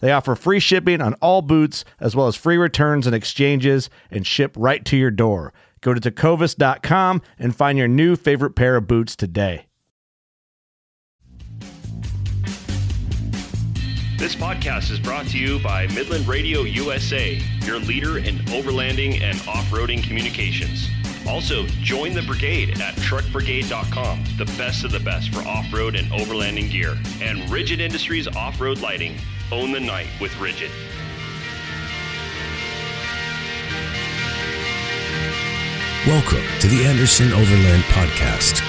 They offer free shipping on all boots, as well as free returns and exchanges, and ship right to your door. Go to tecovas.com and find your new favorite pair of boots today. This podcast is brought to you by Midland Radio USA, your leader in overlanding and off roading communications. Also, join the brigade at truckbrigade.com, the best of the best for off road and overlanding gear. And Rigid Industries Off Road Lighting. Own the night with Rigid. Welcome to the Anderson Overland Podcast.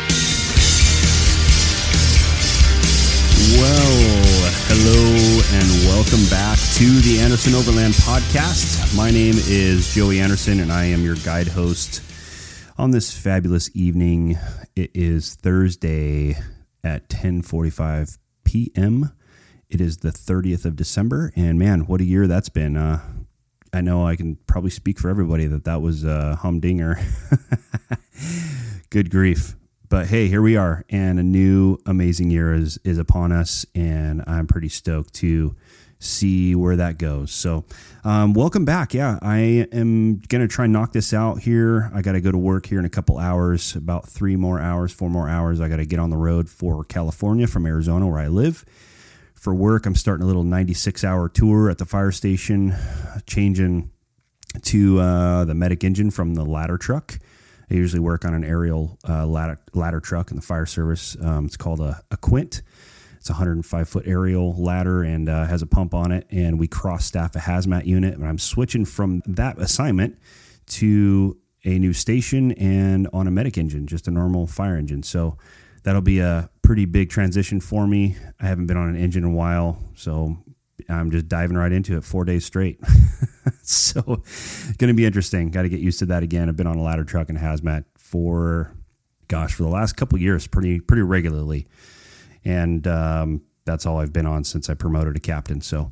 Well, hello and welcome back to the Anderson Overland Podcast. My name is Joey Anderson and I am your guide host on this fabulous evening. It is Thursday at 10:45 p.m. It is the 30th of December and man, what a year that's been. Uh, I know I can probably speak for everybody that that was a humdinger. Good grief. But hey, here we are, and a new amazing year is is upon us, and I'm pretty stoked to see where that goes. So, um, welcome back. Yeah, I am gonna try and knock this out here. I got to go to work here in a couple hours, about three more hours, four more hours. I got to get on the road for California from Arizona, where I live for work. I'm starting a little 96 hour tour at the fire station, changing to uh, the medic engine from the ladder truck. I usually work on an aerial uh, ladder, ladder truck in the fire service. Um, it's called a, a Quint. It's a 105 foot aerial ladder and uh, has a pump on it. And we cross staff a hazmat unit. And I'm switching from that assignment to a new station and on a medic engine, just a normal fire engine. So that'll be a pretty big transition for me. I haven't been on an engine in a while, so I'm just diving right into it four days straight. so, it's going to be interesting. Got to get used to that again. I've been on a ladder truck and hazmat for, gosh, for the last couple years, pretty pretty regularly, and um, that's all I've been on since I promoted to captain. So,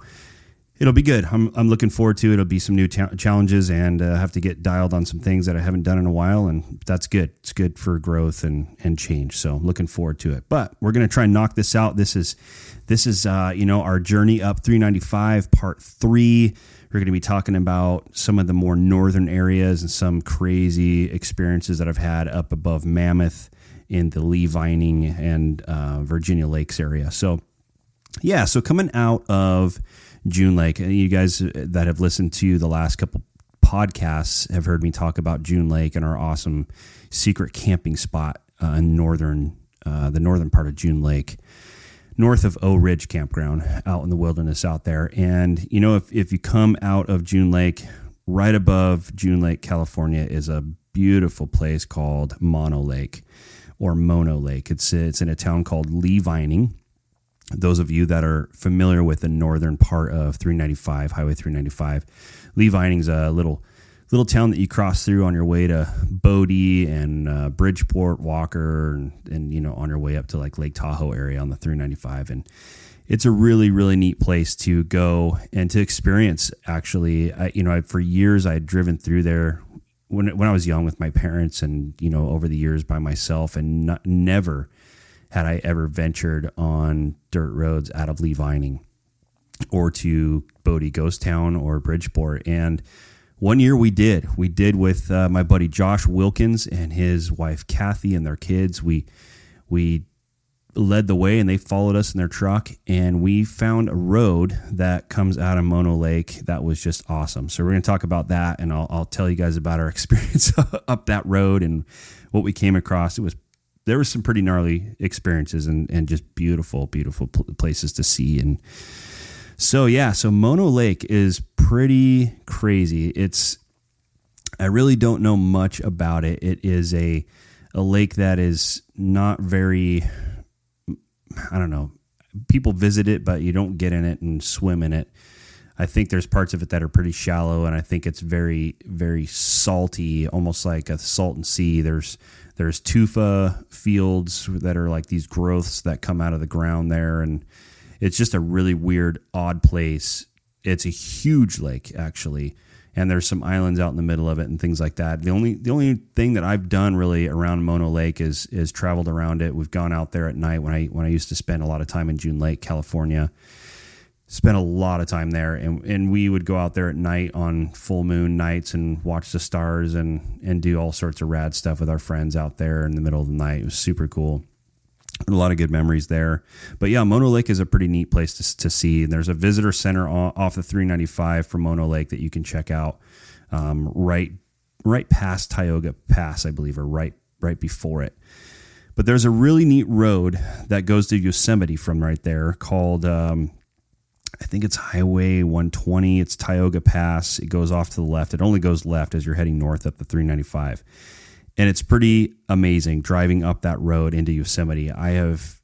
it'll be good. I'm, I'm looking forward to it. It'll be some new ta- challenges and uh, have to get dialed on some things that I haven't done in a while. And that's good. It's good for growth and, and change. So looking forward to it, but we're going to try and knock this out. This is, this is, uh, you know, our journey up 395 part three. We're going to be talking about some of the more northern areas and some crazy experiences that I've had up above Mammoth in the Lee Vining and uh, Virginia Lakes area. So, yeah, so coming out of June Lake. And you guys that have listened to the last couple podcasts have heard me talk about June Lake and our awesome secret camping spot uh, in northern, uh, the northern part of June Lake, north of O Ridge Campground, out in the wilderness out there. And you know, if if you come out of June Lake, right above June Lake, California, is a beautiful place called Mono Lake or Mono Lake. It's it's in a town called Lee Vining those of you that are familiar with the northern part of 395, Highway 395, Lee Vining's a little little town that you cross through on your way to Bodie and uh, Bridgeport, Walker, and, and, you know on your way up to like Lake Tahoe area on the 395. And it's a really really neat place to go and to experience. Actually, I, you know, I, for years I had driven through there when when I was young with my parents, and you know, over the years by myself, and not, never had I ever ventured on dirt roads out of Lee Vining or to Bodie Ghost Town or Bridgeport. And one year we did. We did with uh, my buddy Josh Wilkins and his wife Kathy and their kids. We we led the way and they followed us in their truck and we found a road that comes out of Mono Lake that was just awesome. So we're going to talk about that and I'll, I'll tell you guys about our experience up that road and what we came across. It was there was some pretty gnarly experiences and, and just beautiful, beautiful places to see and so yeah, so Mono Lake is pretty crazy. It's I really don't know much about it. It is a a lake that is not very I don't know. People visit it, but you don't get in it and swim in it. I think there's parts of it that are pretty shallow, and I think it's very, very salty, almost like a Salton Sea. There's there's tufa fields that are like these growths that come out of the ground there, and it's just a really weird, odd place. It's a huge lake, actually, and there's some islands out in the middle of it and things like that. The only the only thing that I've done really around Mono Lake is is traveled around it. We've gone out there at night when I when I used to spend a lot of time in June Lake, California. Spent a lot of time there, and, and we would go out there at night on full moon nights and watch the stars and and do all sorts of rad stuff with our friends out there in the middle of the night. It was super cool a lot of good memories there. But yeah, Mono Lake is a pretty neat place to, to see. And there's a visitor center off the 395 for Mono Lake that you can check out um, right right past Tioga Pass, I believe, or right right before it. But there's a really neat road that goes to Yosemite from right there called um, I think it's Highway 120. It's Tioga Pass. It goes off to the left. It only goes left as you're heading north up the 395 and it's pretty amazing driving up that road into Yosemite. I have,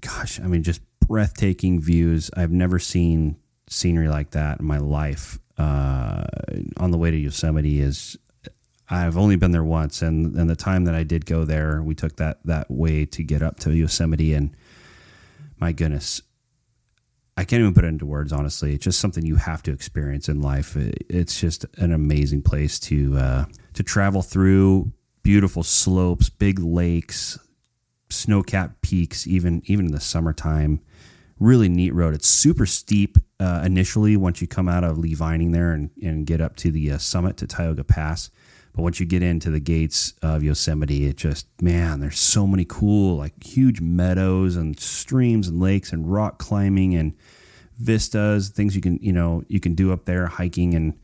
gosh, I mean, just breathtaking views. I've never seen scenery like that in my life. Uh, on the way to Yosemite is, I've only been there once, and and the time that I did go there, we took that that way to get up to Yosemite, and my goodness, I can't even put it into words. Honestly, it's just something you have to experience in life. It's just an amazing place to uh, to travel through beautiful slopes, big lakes, snow-capped peaks, even even in the summertime. Really neat road. It's super steep uh, initially once you come out of Lee Vining there and, and get up to the uh, summit to Tioga Pass. But once you get into the gates of Yosemite, it just man, there's so many cool like huge meadows and streams and lakes and rock climbing and vistas, things you can you know you can do up there hiking and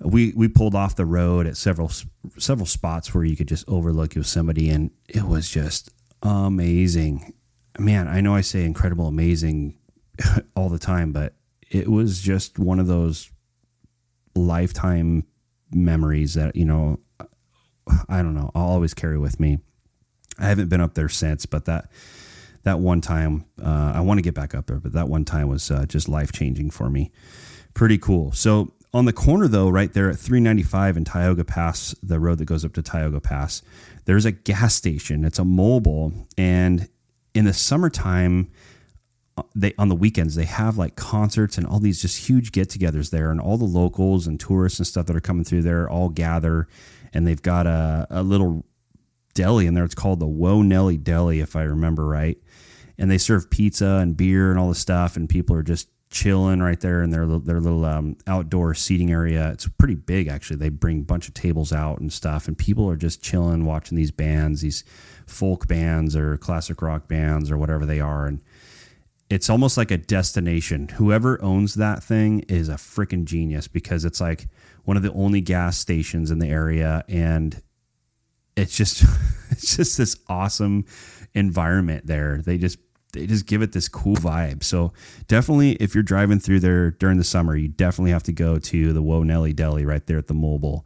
we we pulled off the road at several several spots where you could just overlook Yosemite, and it was just amazing. Man, I know I say incredible, amazing all the time, but it was just one of those lifetime memories that you know I don't know. I'll always carry with me. I haven't been up there since, but that that one time uh, I want to get back up there, but that one time was uh, just life changing for me. Pretty cool. So on the corner, though, right there at 395 and Tioga Pass, the road that goes up to Tioga Pass, there's a gas station. It's a Mobil, and in the summertime, they on the weekends they have like concerts and all these just huge get-togethers there, and all the locals and tourists and stuff that are coming through there all gather, and they've got a, a little deli in there. It's called the Whoa Nellie Deli, if I remember right, and they serve pizza and beer and all the stuff, and people are just chilling right there in their their little um, outdoor seating area. It's pretty big actually. They bring a bunch of tables out and stuff, and people are just chilling, watching these bands, these folk bands or classic rock bands or whatever they are, and it's almost like a destination. Whoever owns that thing is a freaking genius because it's like one of the only gas stations in the area, and it's just it's just this awesome environment there. They just they just give it this cool vibe. So definitely, if you're driving through there during the summer, you definitely have to go to the Whoa Nellie Deli right there at the Mobil.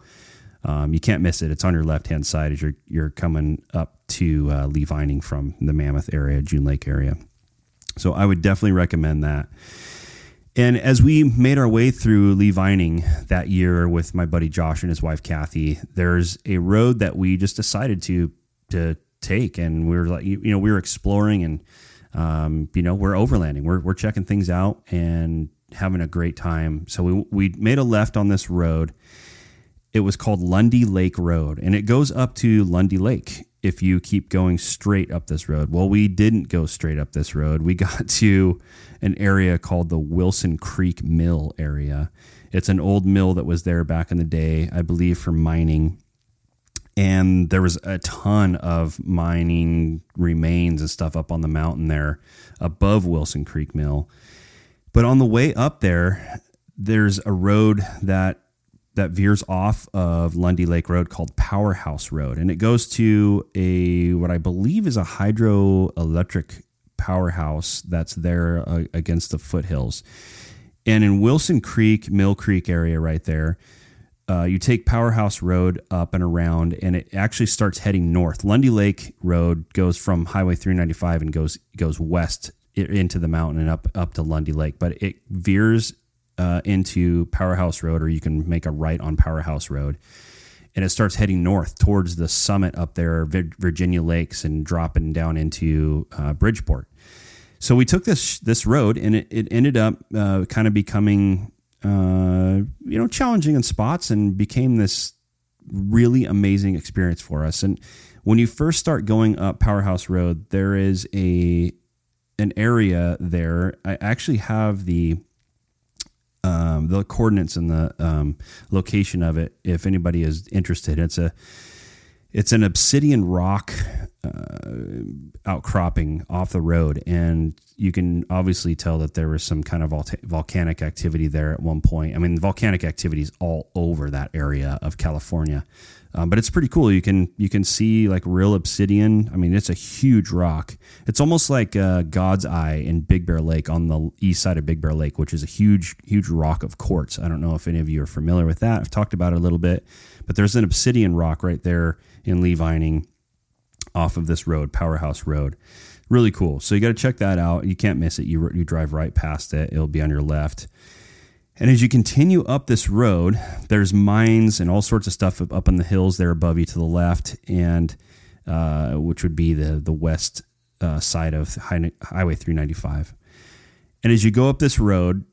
Um, you can't miss it. It's on your left hand side as you're you're coming up to uh, Lee Vining from the Mammoth area, June Lake area. So I would definitely recommend that. And as we made our way through Lee Vining that year with my buddy Josh and his wife Kathy, there's a road that we just decided to to take, and we were like, you know, we were exploring and um, you know, we're overlanding. We're we're checking things out and having a great time. So we we made a left on this road. It was called Lundy Lake Road, and it goes up to Lundy Lake if you keep going straight up this road. Well, we didn't go straight up this road. We got to an area called the Wilson Creek Mill area. It's an old mill that was there back in the day, I believe, for mining. And there was a ton of mining remains and stuff up on the mountain there above Wilson Creek Mill. But on the way up there, there's a road that that veers off of Lundy Lake Road called Powerhouse Road, and it goes to a what I believe is a hydroelectric powerhouse that's there uh, against the foothills. And in Wilson Creek, Mill Creek area, right there, uh, you take Powerhouse Road up and around, and it actually starts heading north. Lundy Lake Road goes from Highway 395 and goes goes west into the mountain and up up to Lundy Lake, but it veers uh, into Powerhouse Road, or you can make a right on Powerhouse Road, and it starts heading north towards the summit up there, Virginia Lakes, and dropping down into uh, Bridgeport. So we took this this road, and it, it ended up uh, kind of becoming uh, you know challenging in spots, and became this really amazing experience for us. And when you first start going up Powerhouse Road, there is a an area there. I actually have the um, the coordinates and the um, location of it. If anybody is interested, it's a it's an obsidian rock uh, outcropping off the road, and you can obviously tell that there was some kind of volcanic activity there at one point. I mean, volcanic activity is all over that area of California. Um, but it's pretty cool. You can you can see like real obsidian. I mean, it's a huge rock. It's almost like uh, God's Eye in Big Bear Lake on the east side of Big Bear Lake, which is a huge huge rock of quartz. I don't know if any of you are familiar with that. I've talked about it a little bit, but there's an obsidian rock right there in Lee Vining, off of this road, Powerhouse Road. Really cool. So you got to check that out. You can't miss it. You you drive right past it. It'll be on your left. And as you continue up this road, there's mines and all sorts of stuff up on the hills there above you to the left, and uh, which would be the the west uh, side of Highway 395. And as you go up this road,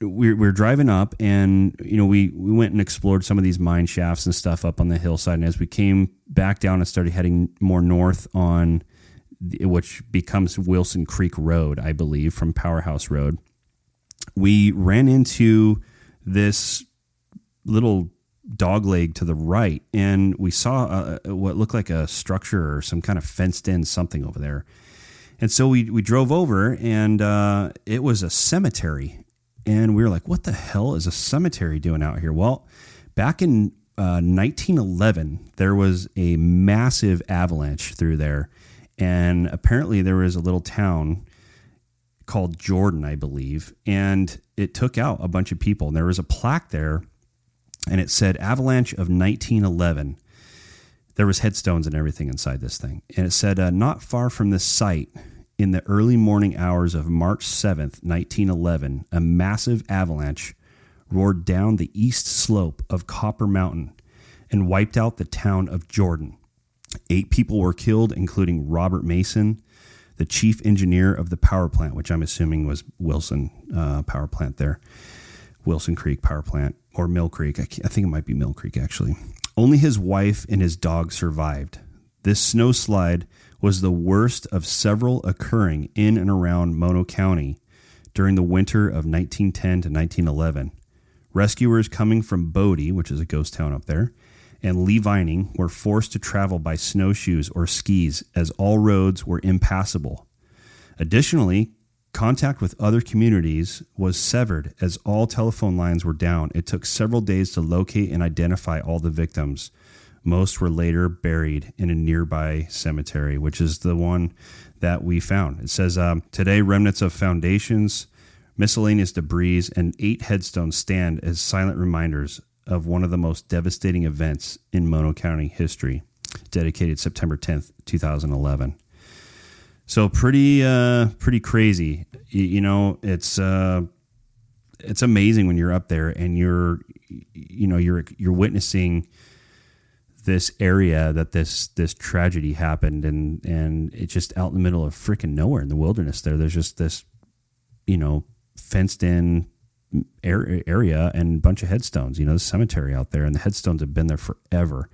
we're, we're driving up, and you know we we went and explored some of these mine shafts and stuff up on the hillside. And as we came back down and started heading more north on, which becomes Wilson Creek Road, I believe, from Powerhouse Road we ran into this little dog leg to the right and we saw a, what looked like a structure or some kind of fenced in something over there. And so we, we drove over and uh, it was a cemetery. And we were like what the hell is a cemetery doing out here? Well back in uh, 1911 there was a massive avalanche through there. And apparently there was a little town called Jordan, I believe, and it took out a bunch of people. And there was a plaque there, and it said Avalanche of 1911. There was headstones and everything inside this thing, and it said uh, not far from this site. In the early morning hours of March 7th, 1911, a massive avalanche roared down the east slope of Copper Mountain and wiped out the town of Jordan. Eight people were killed, including Robert Mason, the chief engineer of the power plant, which I'm assuming was Wilson uh, Power Plant there, Wilson Creek Power Plant or Mill Creek. I, I think it might be Mill Creek actually. Only his wife and his dog survived. This snow slide was the worst of several occurring in and around Mono County during the winter of 1910 to 1911. Rescuers coming from Bodie, which is a ghost town up there, and Lee Vining were forced to travel by snowshoes or skis as all roads were impassable. Additionally, contact with other communities was severed as all telephone lines were down. It took several days to locate and identify all the victims. Most were later buried in a nearby cemetery, which is the one that we found. It says um, today, remnants of foundations, miscellaneous debris, and eight headstones stand as silent reminders of one of the most devastating events in Mono County history, dedicated September 10th, 2011. So pretty, uh, pretty crazy. You, you know, it's uh, it's amazing when you're up there and you're, you know, you're you're witnessing this area that this this tragedy happened and and it's just out in the middle of freaking nowhere in the wilderness there there's just this you know fenced in area and a bunch of headstones you know the cemetery out there and the headstones have been there forever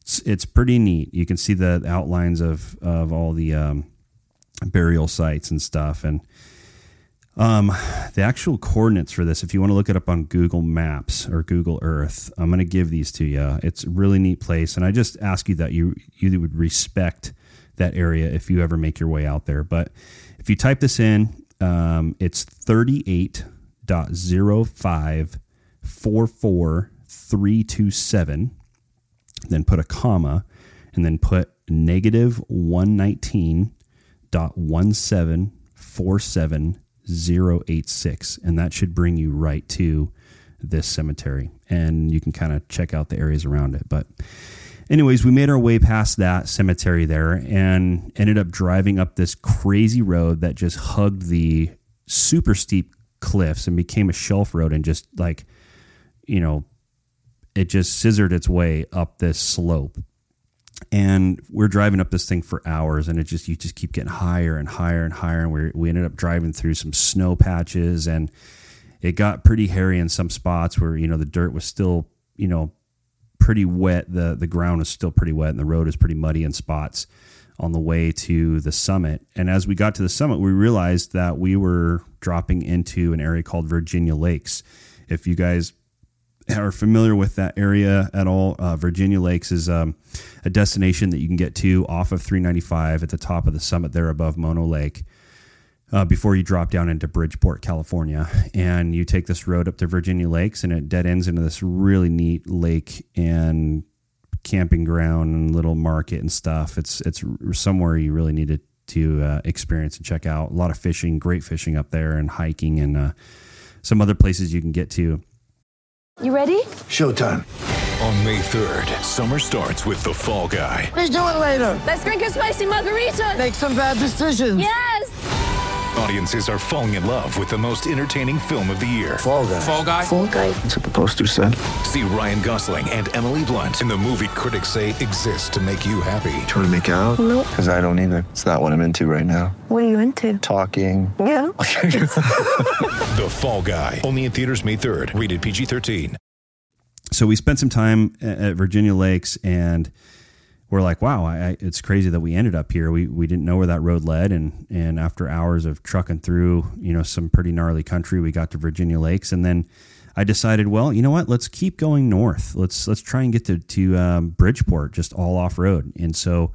it's, it's pretty neat you can see the outlines of of all the um, burial sites and stuff and um, the actual coordinates for this, if you want to look it up on Google Maps or Google Earth, I'm going to give these to you. It's a really neat place, and I just ask you that you you would respect that area if you ever make your way out there. But if you type this in, um, it's 38.0544.327. Then put a comma, and then put negative 119.1747 086 and that should bring you right to this cemetery and you can kind of check out the areas around it but anyways we made our way past that cemetery there and ended up driving up this crazy road that just hugged the super steep cliffs and became a shelf road and just like you know it just scissored its way up this slope. And we're driving up this thing for hours and it just you just keep getting higher and higher and higher. And we we ended up driving through some snow patches and it got pretty hairy in some spots where you know the dirt was still you know pretty wet. The the ground is still pretty wet and the road is pretty muddy in spots on the way to the summit and as we got to the summit we realized that we were dropping into an area called Virginia Lakes if you guys are familiar with that area at all, uh, Virginia Lakes is um, a destination that you can get to off of 395 at the top of the summit there above Mono Lake. Uh, before you drop down into Bridgeport, California, and you take this road up to Virginia Lakes, and it dead ends into this really neat lake and camping ground and little market and stuff. It's it's somewhere you really need to, to uh, experience and check out. A lot of fishing, great fishing up there, and hiking, and uh, some other places you can get to. You ready? Showtime. On May 3rd, summer starts with The Fall Guy. Let's do it later. Let's drink a spicy margarita. Make some bad decisions. Yes. Audiences are falling in love with the most entertaining film of the year. Fall guy. Fall guy. Fall guy. That's what the poster said. See Ryan Gosling and Emily Blunt in the movie critics say exists to make you happy. Trying to make it out? Nope. Because I don't either. It's not what I'm into right now. What are you into? Talking. Yeah. the Fall Guy. Only in theaters May 3rd. Rated PG-13. So we spent some time at Virginia Lakes and we're like, wow, I, it's crazy that we ended up here. We we didn't know where that road led, and and after hours of trucking through, you know, some pretty gnarly country, we got to Virginia Lakes, and then I decided, well, you know what? Let's keep going north. Let's let's try and get to to um, Bridgeport, just all off road, and so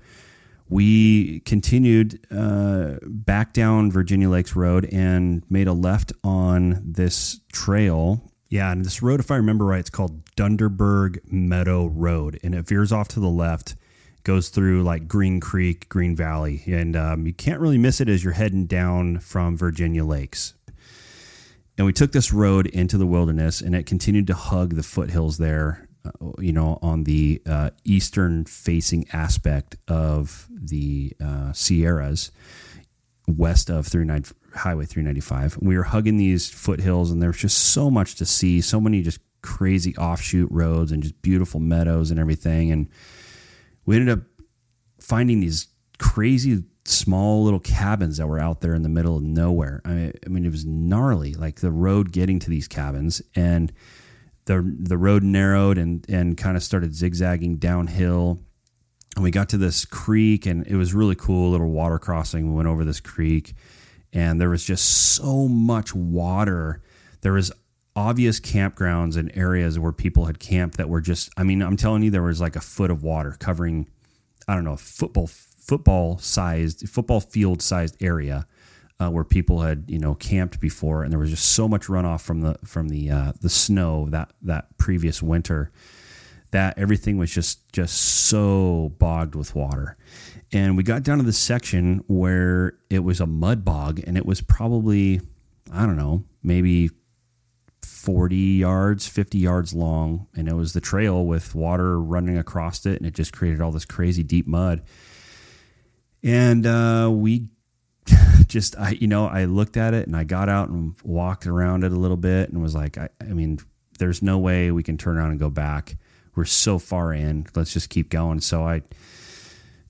we continued uh, back down Virginia Lakes Road and made a left on this trail. Yeah, and this road, if I remember right, it's called Dunderberg Meadow Road, and it veers off to the left goes through like Green Creek, Green Valley, and um, you can't really miss it as you're heading down from Virginia Lakes. And we took this road into the wilderness, and it continued to hug the foothills there, uh, you know, on the uh, eastern facing aspect of the uh, Sierras, west of 39, Highway 395. we were hugging these foothills, and there was just so much to see, so many just crazy offshoot roads, and just beautiful meadows and everything. And we ended up finding these crazy small little cabins that were out there in the middle of nowhere. I, I mean, it was gnarly, like the road getting to these cabins, and the the road narrowed and and kind of started zigzagging downhill. And we got to this creek, and it was really cool, little water crossing. We went over this creek, and there was just so much water. There was obvious campgrounds and areas where people had camped that were just I mean, I'm telling you there was like a foot of water covering I don't know, football football sized football field sized area uh, where people had, you know, camped before and there was just so much runoff from the from the uh, the snow that that previous winter that everything was just just so bogged with water. And we got down to the section where it was a mud bog and it was probably I don't know, maybe 40 yards, 50 yards long, and it was the trail with water running across it, and it just created all this crazy deep mud. And uh, we just, I, you know, I looked at it and I got out and walked around it a little bit and was like, I, I mean, there's no way we can turn around and go back. we're so far in. Let's just keep going. So I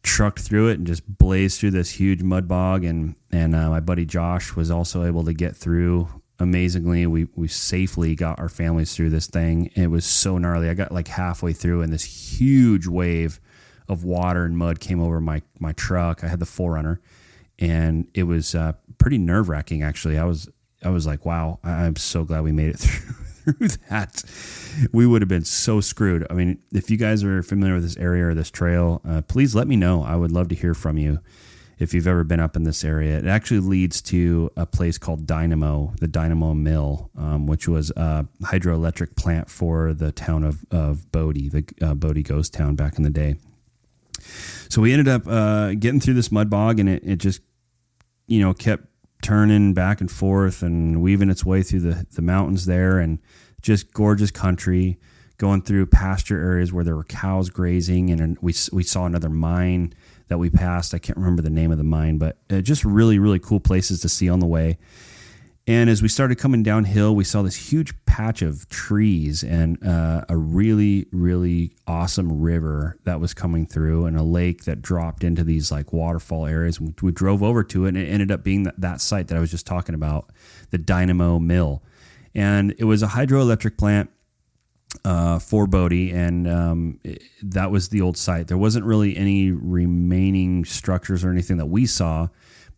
trucked through it and just blazed through this huge mud bog. And and uh, my buddy Josh was also able to get through amazingly. We we safely got our families through this thing. It was so gnarly. I got like halfway through, and this huge wave of water and mud came over my my truck. I had the 4Runner, and it was uh, pretty nerve wracking. Actually, I was I was like, wow, I'm so glad we made it through. through that, we would have been so screwed. I mean, if you guys are familiar with this area or this trail, uh, please let me know. I would love to hear from you if you've ever been up in this area. It actually leads to a place called Dynamo, the Dynamo Mill, um, which was a hydroelectric plant for the town of, of Bodie, the uh, Bodie ghost town back in the day. So we ended up uh, getting through this mud bog, and it, it just, you know, kept turning back and forth and weaving its way through the, the mountains there and just gorgeous country going through pasture areas where there were cows grazing and we, we saw another mine that we passed i can't remember the name of the mine but uh, just really really cool places to see on the way and as we started coming downhill, we saw this huge patch of trees and uh, a really, really awesome river that was coming through and a lake that dropped into these like waterfall areas. We, we drove over to it and it ended up being that, that site that I was just talking about, the Dynamo Mill. And it was a hydroelectric plant uh, for Bodie, and um, it, that was the old site. There wasn't really any remaining structures or anything that we saw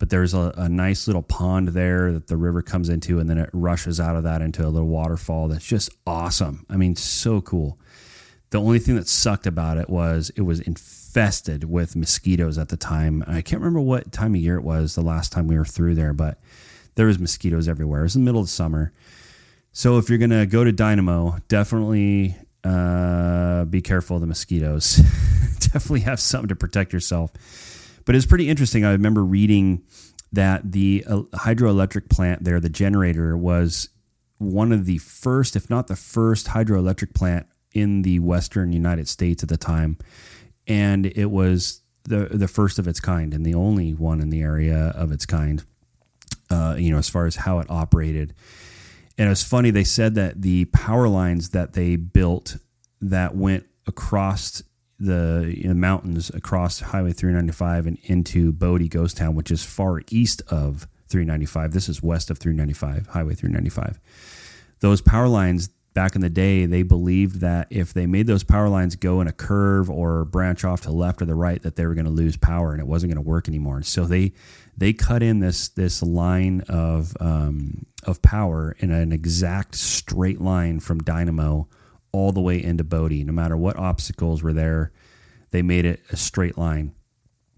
but there's a, a, nice little pond there that the river comes into, and then it rushes out of that into a little waterfall that's just awesome. I mean, so cool. The only thing that sucked about it was it was infested with mosquitoes at the time. I can't remember what time of year it was the last time we were through there, but there was mosquitoes everywhere. It was the middle of summer. So if you're gonna go to Dynamo, definitely uh, be careful of the mosquitoes. definitely have something to protect yourself but it's pretty interesting. I remember reading that the uh, hydroelectric plant there, the generator, was one of the first, if not the first, hydroelectric plant in the western United States at the time, and it was the the first of its kind and the only one in the area of its kind. Uh, you know, as far as how it operated, and it was funny. They said that the power lines that they built that went across the you know, mountains across Highway 395 and into Bodie Ghost Town, which is far east of 395. This is west of 395, Highway 395. Those power lines back in the day, they believed that if they made those power lines go in a curve or branch off to the left or the right, that they were going to lose power and it wasn't going to work anymore. And so they they cut in this this line of um, of power in an exact straight line from Dynamo all the way into Bodie. No matter what obstacles were there, they made it a straight line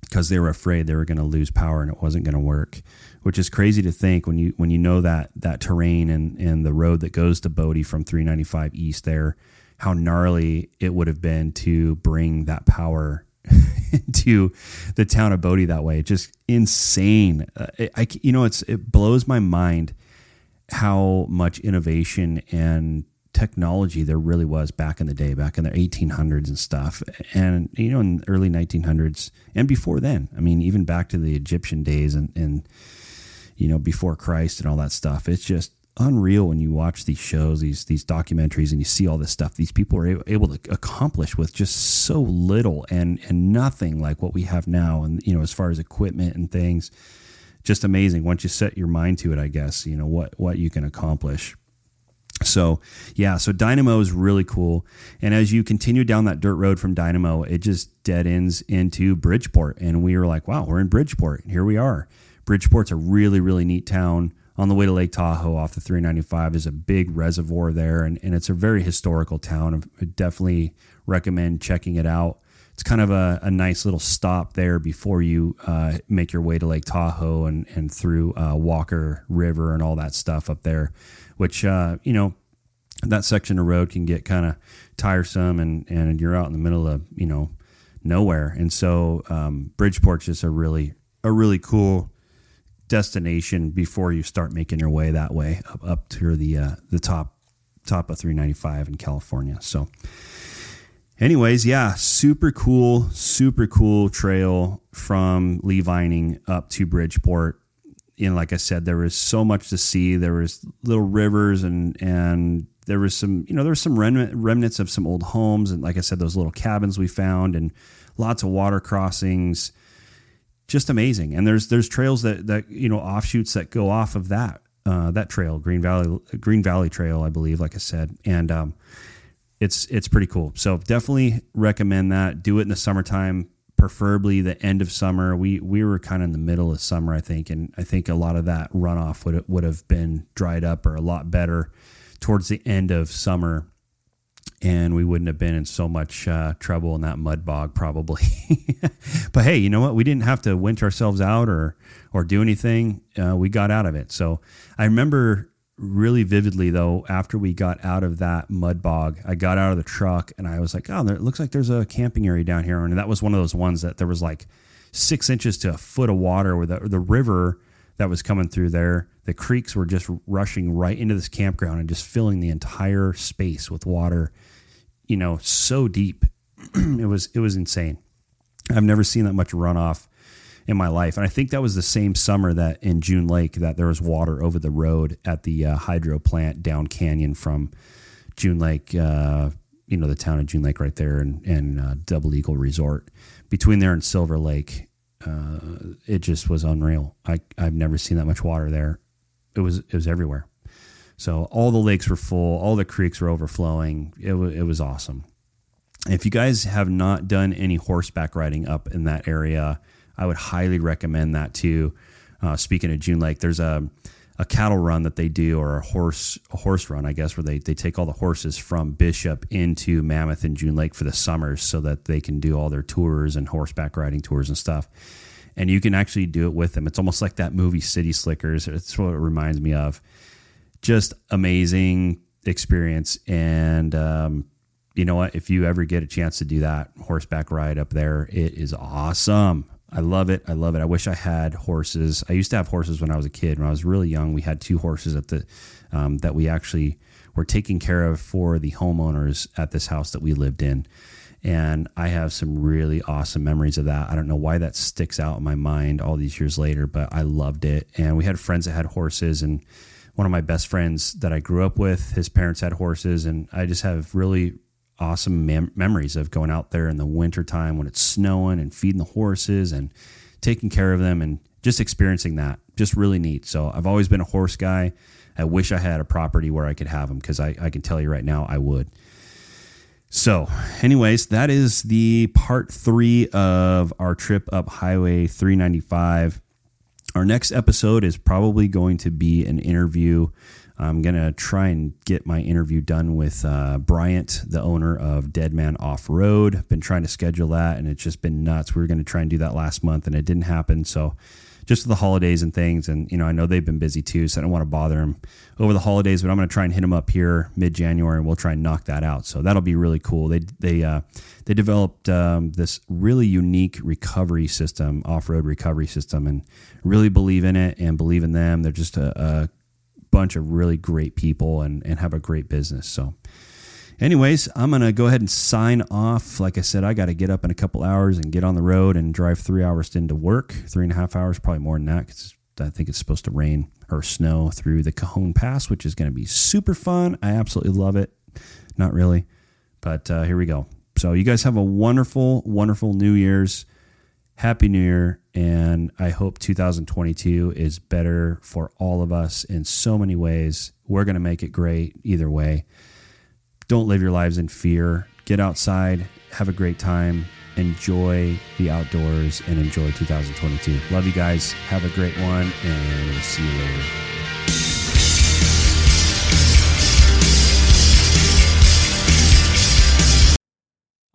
because they were afraid they were going to lose power and it wasn't going to work. Which is crazy to think when you when you know that that terrain and and the road that goes to Bodie from 395 east there, how gnarly it would have been to bring that power to the town of Bodie that way. Just insane. Uh, I you know it's it blows my mind how much innovation and technology there really was back in the day, back in the 1800s and stuff. And, you know, in the early 1900s and before then, I mean, even back to the Egyptian days and, and, you know, before Christ and all that stuff. It's just unreal when you watch these shows, these, these documentaries, and you see all this stuff these people are able to accomplish with just so little and, and nothing like what we have now. And, you know, as far as equipment and things, just amazing once you set your mind to it, I guess, you know, what, what you can accomplish. So yeah, so Dynamo is really cool. And as you continue down that dirt road from Dynamo, it just dead ends into Bridgeport. And we were like, wow, we're in Bridgeport. Here we are. Bridgeport's a really, really neat town. On the way to Lake Tahoe off the 395 is a big reservoir there, and, and it's a very historical town. I definitely recommend checking it out. It's kind of a, a nice little stop there before you uh, make your way to Lake Tahoe and, and through uh, Walker River and all that stuff up there which uh, you know that section of road can get kind of tiresome, and and you're out in the middle of you know nowhere, and so um, Bridgeport's just a really a really cool destination before you start making your way that way up, up to the uh, the top top of 395 in California. So anyways, yeah, super cool, super cool trail from Lee Vining up to Bridgeport And like I said, there was so much to see. There was little rivers and and there was some, you know, there was some remnant, remnants of some old homes, and like I said, those little cabins we found, and lots of water crossings. Just amazing. And there's there's trails that that you know offshoots that go off of that uh, that trail, Green Valley Green Valley Trail, I believe. Like I said, and um, it's it's pretty cool. So definitely recommend that. Do it in the summertime, preferably the end of summer. We we were kind of in the middle of summer, I think, and I think a lot of that runoff would would have been dried up or a lot better towards the end of summer and we wouldn't have been in so much uh, trouble in that mud bog probably. but hey, you know what? We didn't have to winch ourselves out or or do anything. Uh, we got out of it. So I remember really vividly though after we got out of that mud bog, I got out of the truck and I was like, oh, there, it looks like there's a camping area down here, and that was one of those ones that there was like six inches to a foot of water where the the river that was coming through there. The creeks were just rushing right into this campground and just filling the entire space with water you know, so deep. it was it was insane. I've never seen that much runoff in my life, and I think that was the same summer that in June Lake that there was water over the road at the uh, hydro plant down canyon from June Lake. Uh, you know, the town of June Lake right there, and, and uh, Double Eagle Resort between there and Silver Lake. Uh, it just was unreal. I I've never seen that much water there. It was it was everywhere. So all the lakes were full, all the creeks were overflowing. It, w- it was awesome. If you guys have not done any horseback riding up in that area, I would highly recommend that too. Uh, speaking of June Lake, there's a a cattle run that they do, or a horse a horse run, I guess, where they they take all the horses from Bishop into Mammoth and June Lake for the summers, so that they can do all their tours and horseback riding tours and stuff. And you can actually do it with them. It's almost like that movie City Slickers. It's what it reminds me of just amazing experience. And um, you know what? If you ever get a chance to do that horseback ride up there, it is awesome. I love it. I love it. I wish I had horses. I used to have horses when I was a kid. When I was really young, we had two horses at the um, that we actually were taking care of for the homeowners at this house that we lived in. And I have some really awesome memories of that. I don't know why that sticks out in my mind all these years later, but I loved it. And we had friends that had horses and one of my best friends that I grew up with. His parents had horses, and I just have really awesome mem- memories of going out there in the wintertime when it's snowing and feeding the horses and taking care of them and just experiencing that. Just really neat. So I've always been a horse guy. I wish I had a property where I could have them because I, I can tell you right now I would. So, anyways, that is the part three of our trip up Highway 395. Our next episode is probably going to be an interview. I'm going to try and get my interview done with uh, Bryant, the owner of Deadman Off Road. Been trying to schedule that and it's just been nuts. We were going to try and do that last month and it didn't happen. So, just the holidays and things. And, you know, I know they've been busy too, so I don't want to bother them over the holidays, but I'm going to try and hit them up here mid January and we'll try and knock that out. So that'll be really cool. They, they, uh, they developed um, this really unique recovery system, off road recovery system, and really believe in it and believe in them. They're just a, a bunch of really great people and, and have a great business. So, anyways, I'm going to go ahead and sign off. Like I said, I got to get up in a couple hours and get on the road and drive three hours into work, three and a half hours, probably more than that. Cause I think it's supposed to rain or snow through the Cajon Pass, which is going to be super fun. I absolutely love it. Not really, but uh, here we go. So, you guys have a wonderful, wonderful New Year's. Happy New Year. And I hope 2022 is better for all of us in so many ways. We're going to make it great either way. Don't live your lives in fear. Get outside, have a great time, enjoy the outdoors, and enjoy 2022. Love you guys. Have a great one, and we'll see you later.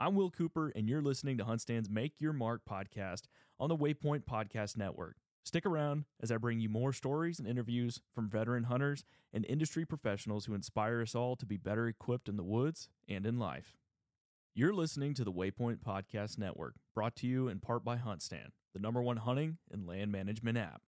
I'm Will Cooper, and you're listening to HuntStand's Make Your Mark podcast on the Waypoint Podcast Network. Stick around as I bring you more stories and interviews from veteran hunters and industry professionals who inspire us all to be better equipped in the woods and in life. You're listening to the Waypoint Podcast Network, brought to you in part by HuntStand, the number one hunting and land management app.